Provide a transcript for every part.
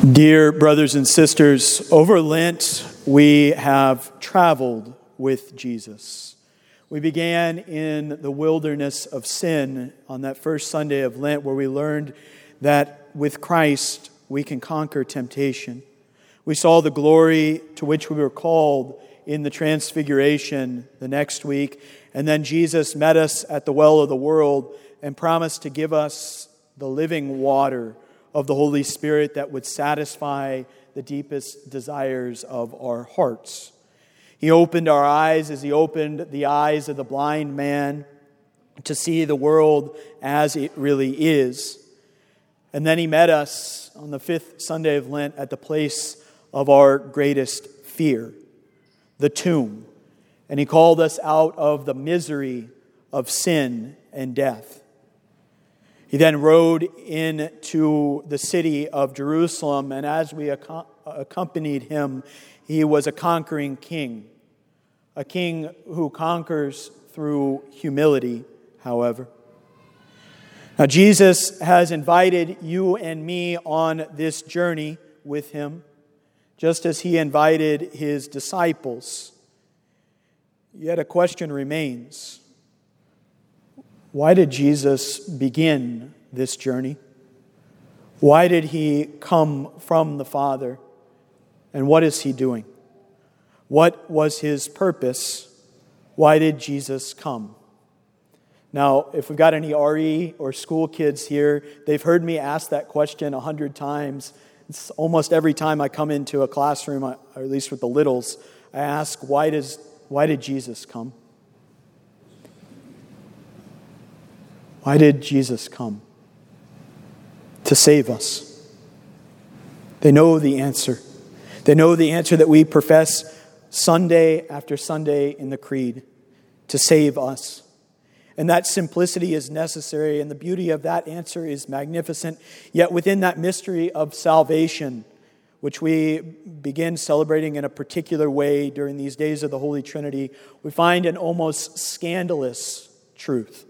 Dear brothers and sisters, over Lent we have traveled with Jesus. We began in the wilderness of sin on that first Sunday of Lent, where we learned that with Christ we can conquer temptation. We saw the glory to which we were called in the Transfiguration the next week, and then Jesus met us at the well of the world and promised to give us the living water of the Holy Spirit that would satisfy the deepest desires of our hearts. He opened our eyes as He opened the eyes of the blind man to see the world as it really is. And then He met us on the fifth Sunday of Lent at the place of our greatest fear, the tomb. And He called us out of the misery of sin and death. He then rode into the city of Jerusalem, and as we accompanied him, he was a conquering king. A king who conquers through humility, however. Now, Jesus has invited you and me on this journey with him, just as he invited his disciples. Yet a question remains why did Jesus begin this journey? Why did he come from the Father? And what is he doing? What was his purpose? Why did Jesus come? Now, if we've got any RE or school kids here, they've heard me ask that question a hundred times. It's almost every time I come into a classroom, or at least with the littles, I ask, why, does, why did Jesus come? Why did Jesus come? To save us. They know the answer. They know the answer that we profess Sunday after Sunday in the Creed to save us. And that simplicity is necessary, and the beauty of that answer is magnificent. Yet, within that mystery of salvation, which we begin celebrating in a particular way during these days of the Holy Triduum, we find an almost scandalous truth.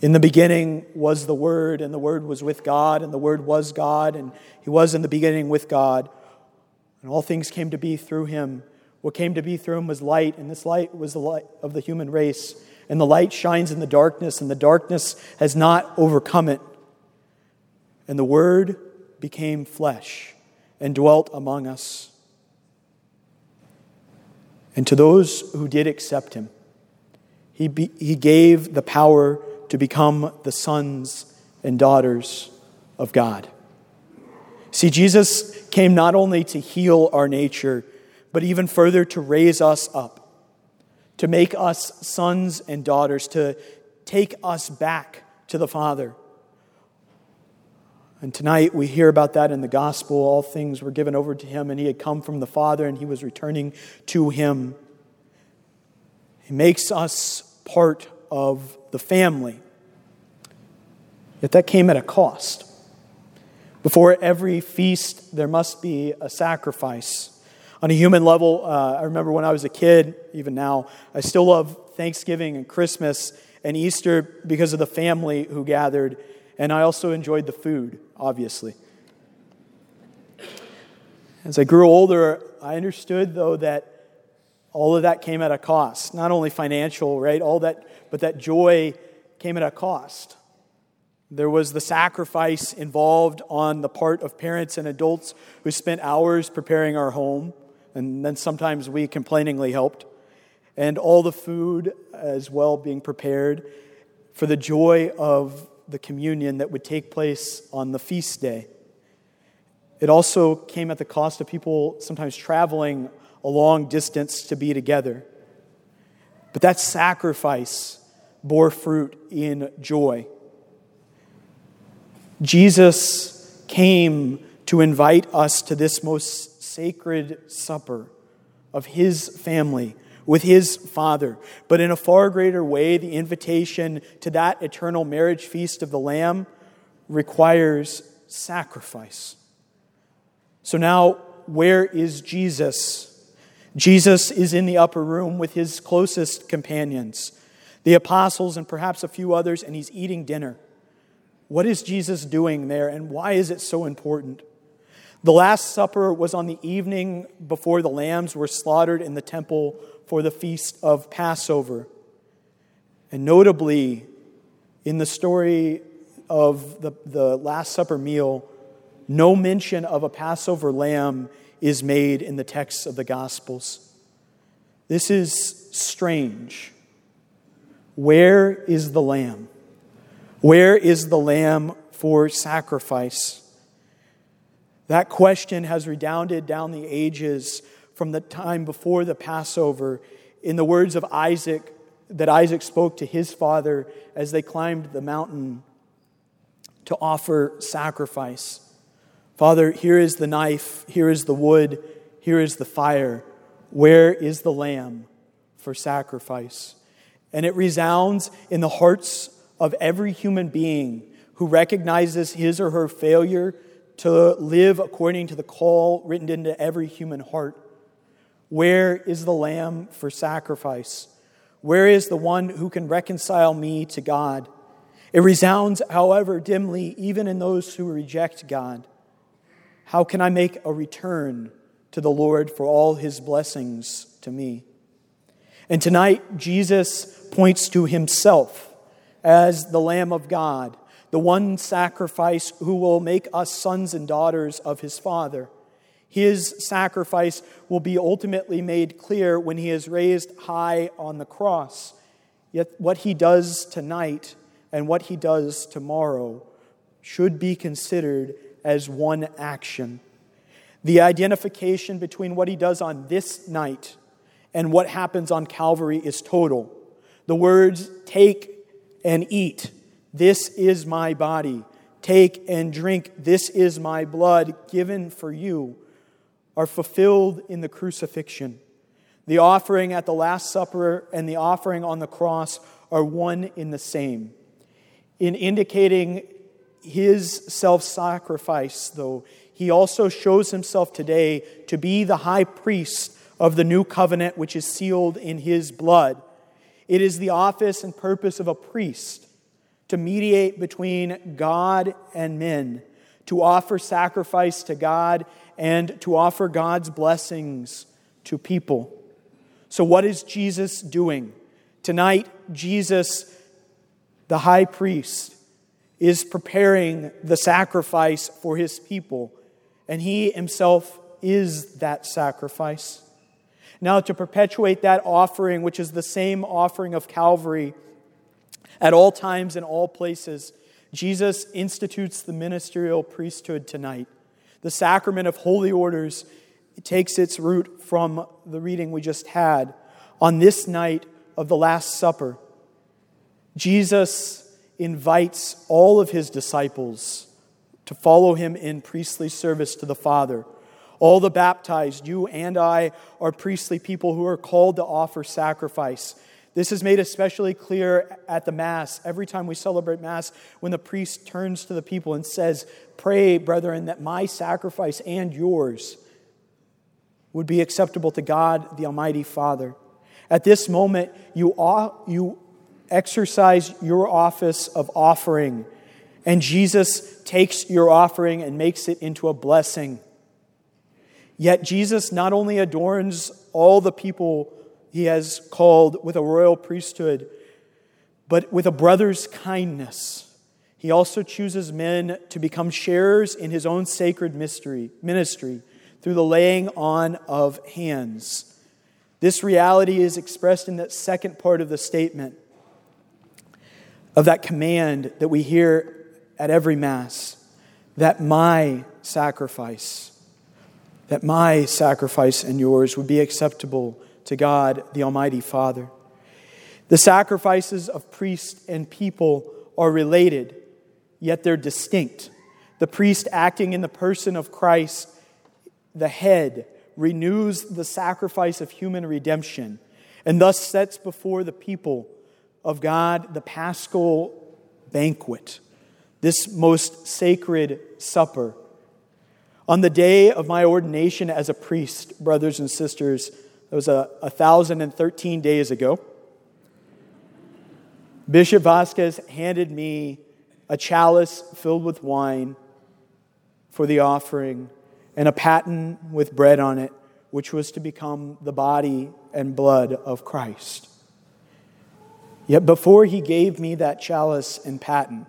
In the beginning was the Word, and the Word was with God, and the Word was God, and He was in the beginning with God. And all things came to be through Him. What came to be through Him was light, and this light was the light of the human race. And the light shines in the darkness, and the darkness has not overcome it. And the Word became flesh and dwelt among us. And to those who did accept Him, He, be, he gave the power to become the sons and daughters of God. See, Jesus came not only to heal our nature, but even further to raise us up, to make us sons and daughters, to take us back to the Father. And tonight we hear about that in the gospel. All things were given over to him, and he had come from the Father, and he was returning to him. He makes us part of the family. Yet that came at a cost. Before every feast, there must be a sacrifice. On a human level, uh, I remember when I was a kid, even now, I still love Thanksgiving and Christmas and Easter because of the family who gathered, and I also enjoyed the food, obviously. As I grew older, I understood, though, that all of that came at a cost. Not only financial, right? All that, but that joy came at a cost. There was the sacrifice involved on the part of parents and adults who spent hours preparing our home, and then sometimes we complainingly helped, and all the food as well being prepared for the joy of the communion that would take place on the feast day. It also came at the cost of people sometimes traveling a long distance to be together. But that sacrifice bore fruit in joy. Jesus came to invite us to this most sacred supper of his family with his father. But in a far greater way, the invitation to that eternal marriage feast of the Lamb requires sacrifice. So now, where is Jesus? Jesus is in the upper room with his closest companions, the apostles and perhaps a few others, and he's eating dinner. What is Jesus doing there, and why is it so important? The Last Supper was on the evening before the lambs were slaughtered in the temple for the feast of Passover. And notably, in the story of the, the Last Supper meal, no mention of a Passover lamb is made in the texts of the Gospels. This is strange. Where is the lamb? Where is the lamb for sacrifice? That question has redounded down the ages from the time before the Passover in the words of Isaac that Isaac spoke to his father as they climbed the mountain to offer sacrifice. Father, here is the knife, here is the wood, here is the fire. Where is the lamb for sacrifice? And it resounds in the hearts of every human being who recognizes his or her failure to live according to the call written into every human heart. Where is the lamb for sacrifice? Where is the one who can reconcile me to God? It resounds, however, dimly, even in those who reject God. How can I make a return to the Lord for all his blessings to me? And tonight, Jesus points to himself as the Lamb of God, the one sacrifice who will make us sons and daughters of his Father. His sacrifice will be ultimately made clear when he is raised high on the cross. Yet, what he does tonight and what he does tomorrow should be considered as one action. The identification between what he does on this night and what happens on Calvary is total. The words, take and eat, this is my body. Take and drink, this is my blood given for you are fulfilled in the crucifixion. The offering at the Last Supper and the offering on the cross are one in the same. In indicating his self sacrifice, though, he also shows himself today to be the high priest of the new covenant which is sealed in his blood. It is the office and purpose of a priest to mediate between God and men, to offer sacrifice to God and to offer God's blessings to people. So, what is Jesus doing? Tonight, Jesus, the high priest, is preparing the sacrifice for his people, and he himself is that sacrifice. Now, to perpetuate that offering, which is the same offering of Calvary, at all times and all places, Jesus institutes the ministerial priesthood tonight. The sacrament of holy orders takes its root from the reading we just had. On this night of the Last Supper, Jesus invites all of his disciples to follow him in priestly service to the Father. All the baptized, you and I, are priestly people who are called to offer sacrifice. This is made especially clear at the Mass. Every time we celebrate Mass, when the priest turns to the people and says, Pray, brethren, that my sacrifice and yours would be acceptable to God, the Almighty Father. At this moment, you, you exercise your office of offering, and Jesus takes your offering and makes it into a blessing. Yet, Jesus not only adorns all the people he has called with a royal priesthood, but with a brother's kindness. He also chooses men to become sharers in his own sacred mystery, ministry through the laying on of hands. This reality is expressed in that second part of the statement of that command that we hear at every Mass that my sacrifice, that my sacrifice and yours would be acceptable to God, the Almighty Father. The sacrifices of priest and people are related, yet they're distinct. The priest, acting in the person of Christ, the head, renews the sacrifice of human redemption and thus sets before the people of God the paschal banquet, this most sacred supper. On the day of my ordination as a priest, brothers and sisters, it was a, 1,013 days ago. Bishop Vasquez handed me a chalice filled with wine for the offering, and a paten with bread on it, which was to become the body and blood of Christ. Yet before he gave me that chalice and paten,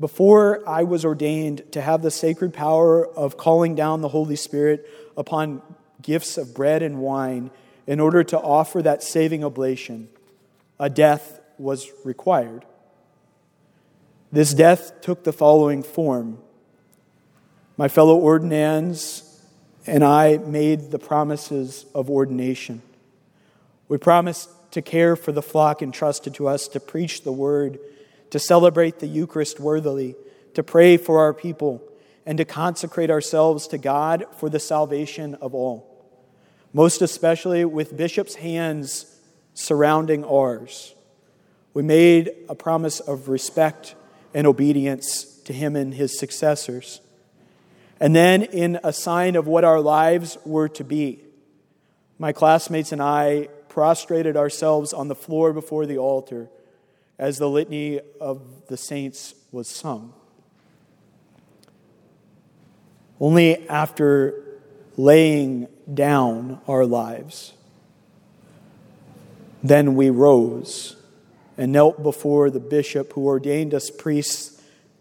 before I was ordained to have the sacred power of calling down the Holy Spirit upon gifts of bread and wine in order to offer that saving oblation, a death was required. This death took the following form. My fellow ordinands and I made the promises of ordination. We promised to care for the flock entrusted to us, to preach the word, to celebrate the Eucharist worthily, to pray for our people, and to consecrate ourselves to God for the salvation of all. Most especially with Bishop's hands surrounding ours. We made a promise of respect and obedience to him and his successors. And then, in a sign of what our lives were to be, my classmates and I prostrated ourselves on the floor before the altar as the litany of the saints was sung. Only after laying down our lives, then we rose and knelt before the bishop who ordained us priests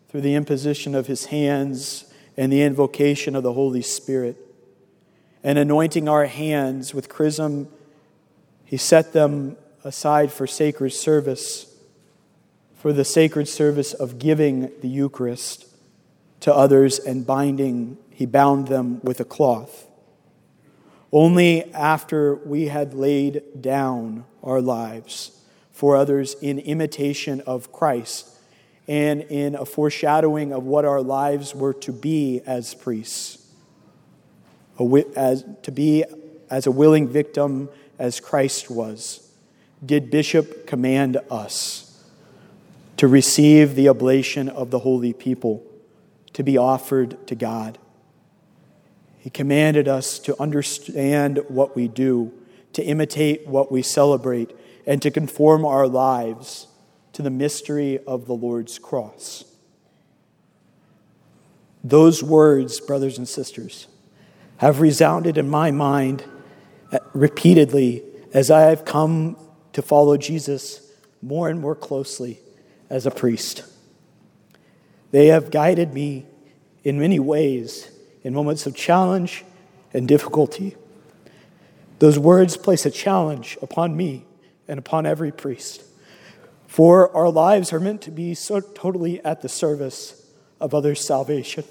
through the imposition of his hands and the invocation of the Holy Spirit. And anointing our hands with chrism, he set them aside for sacred service, for the sacred service of giving the Eucharist to others and binding, he bound them with a cloth. Only after we had laid down our lives for others in imitation of Christ and in a foreshadowing of what our lives were to be as priests, as, to be as a willing victim as Christ was, did Bishop command us to receive the oblation of the holy people to be offered to God. He commanded us to understand what we do, to imitate what we celebrate, and to conform our lives to the mystery of the Lord's cross. Those words, brothers and sisters, have resounded in my mind uh, repeatedly as I have come to follow Jesus more and more closely as a priest. They have guided me in many ways in moments of challenge and difficulty. Those words place a challenge upon me and upon every priest. For our lives are meant to be so totally at the service of others' salvation.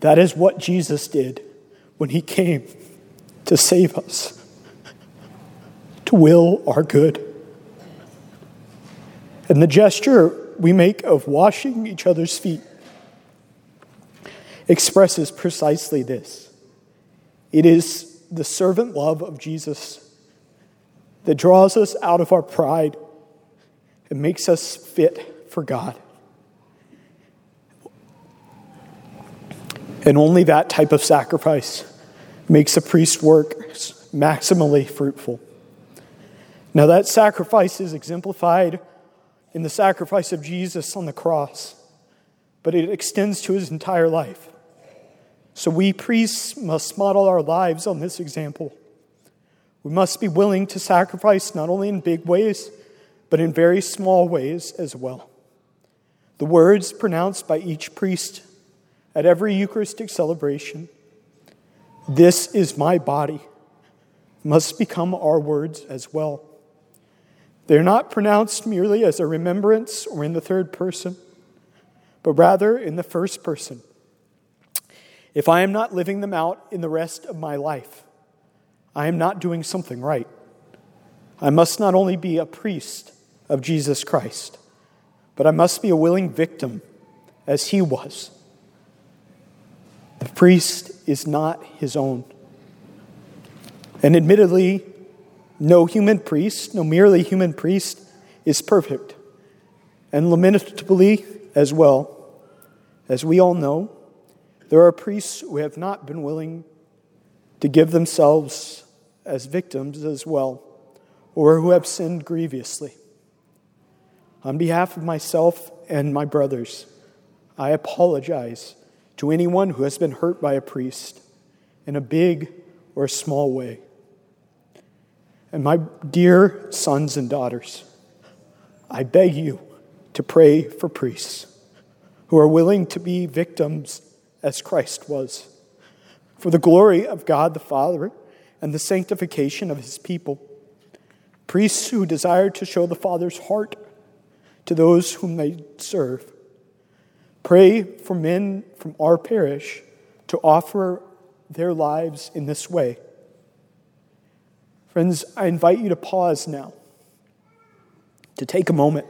That is what Jesus did when he came to save us, to will our good. And the gesture we make of washing each other's feet expresses precisely this it is the servant love of Jesus that draws us out of our pride and makes us fit for God. And only that type of sacrifice makes a priest's work maximally fruitful. Now, that sacrifice is exemplified in the sacrifice of Jesus on the cross, but it extends to his entire life. So, we priests must model our lives on this example. We must be willing to sacrifice not only in big ways, but in very small ways as well. The words pronounced by each priest at every Eucharistic celebration, This is my body, must become our words as well. They're not pronounced merely as a remembrance or in the third person, but rather in the first person. If I am not living them out in the rest of my life, I am not doing something right. I must not only be a priest of Jesus Christ, but I must be a willing victim as he was. The priest is not his own. And admittedly, no human priest, no merely human priest, is perfect. And lamentably, as well, as we all know, there are priests who have not been willing to give themselves as victims as well, or who have sinned grievously. On behalf of myself and my brothers, I apologize to anyone who has been hurt by a priest in a big or small way. And my dear sons and daughters, I beg you to pray for priests who are willing to be victims as Christ was, for the glory of God the Father and the sanctification of his people. Priests who desire to show the Father's heart to those whom they serve. Pray for men from our parish to offer their lives in this way. Friends, I invite you to pause now, to take a moment,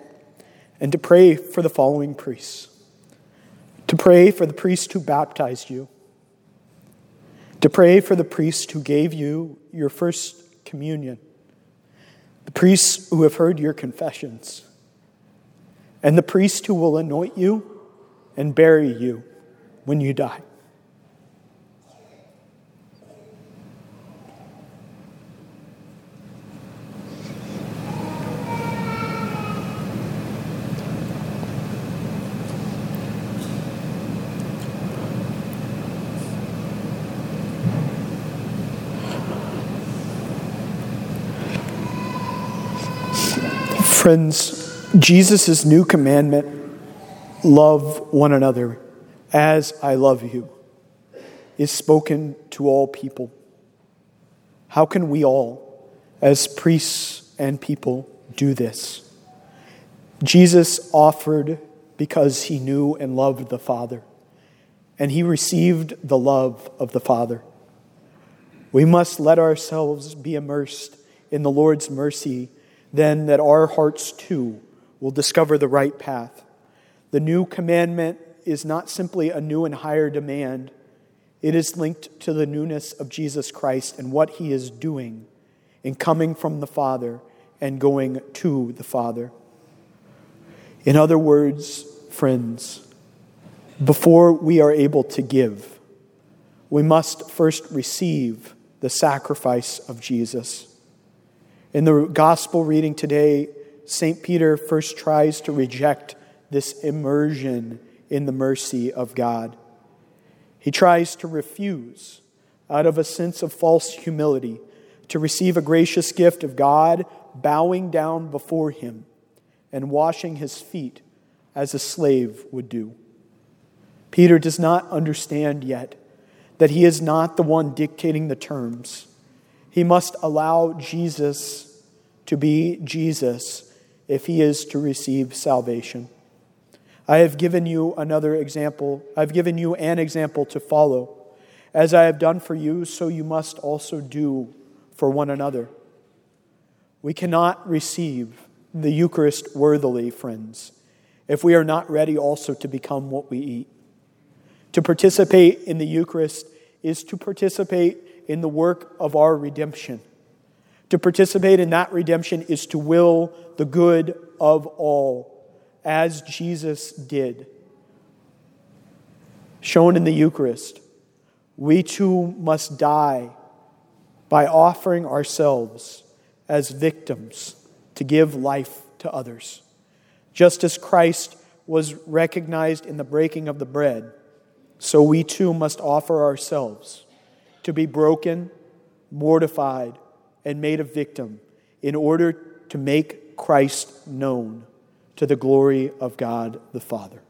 and to pray for the following priests. To pray for the priest who baptized you. To pray for the priest who gave you your first communion. The priests who have heard your confessions. And the priest who will anoint you and bury you when you die. Friends, Jesus' new commandment love one another as I love you is spoken to all people. How can we all, as priests and people, do this? Jesus offered because he knew and loved the Father, and he received the love of the Father. We must let ourselves be immersed in the Lord's mercy then that our hearts too will discover the right path. The new commandment is not simply a new and higher demand, it is linked to the newness of Jesus Christ and what he is doing in coming from the Father and going to the Father. In other words, friends, before we are able to give, we must first receive the sacrifice of Jesus. In the gospel reading today, St. Peter first tries to reject this immersion in the mercy of God. He tries to refuse, out of a sense of false humility, to receive a gracious gift of God, bowing down before him and washing his feet as a slave would do. Peter does not understand yet that he is not the one dictating the terms he must allow Jesus to be Jesus if he is to receive salvation. I have given you another example. I've given you an example to follow. As I have done for you, so you must also do for one another. We cannot receive the Eucharist worthily, friends, if we are not ready also to become what we eat. To participate in the Eucharist is to participate in the work of our redemption. To participate in that redemption is to will the good of all, as Jesus did. Shown in the Eucharist, we too must die by offering ourselves as victims to give life to others. Just as Christ was recognized in the breaking of the bread, so we too must offer ourselves to be broken, mortified, and made a victim in order to make Christ known to the glory of God the Father.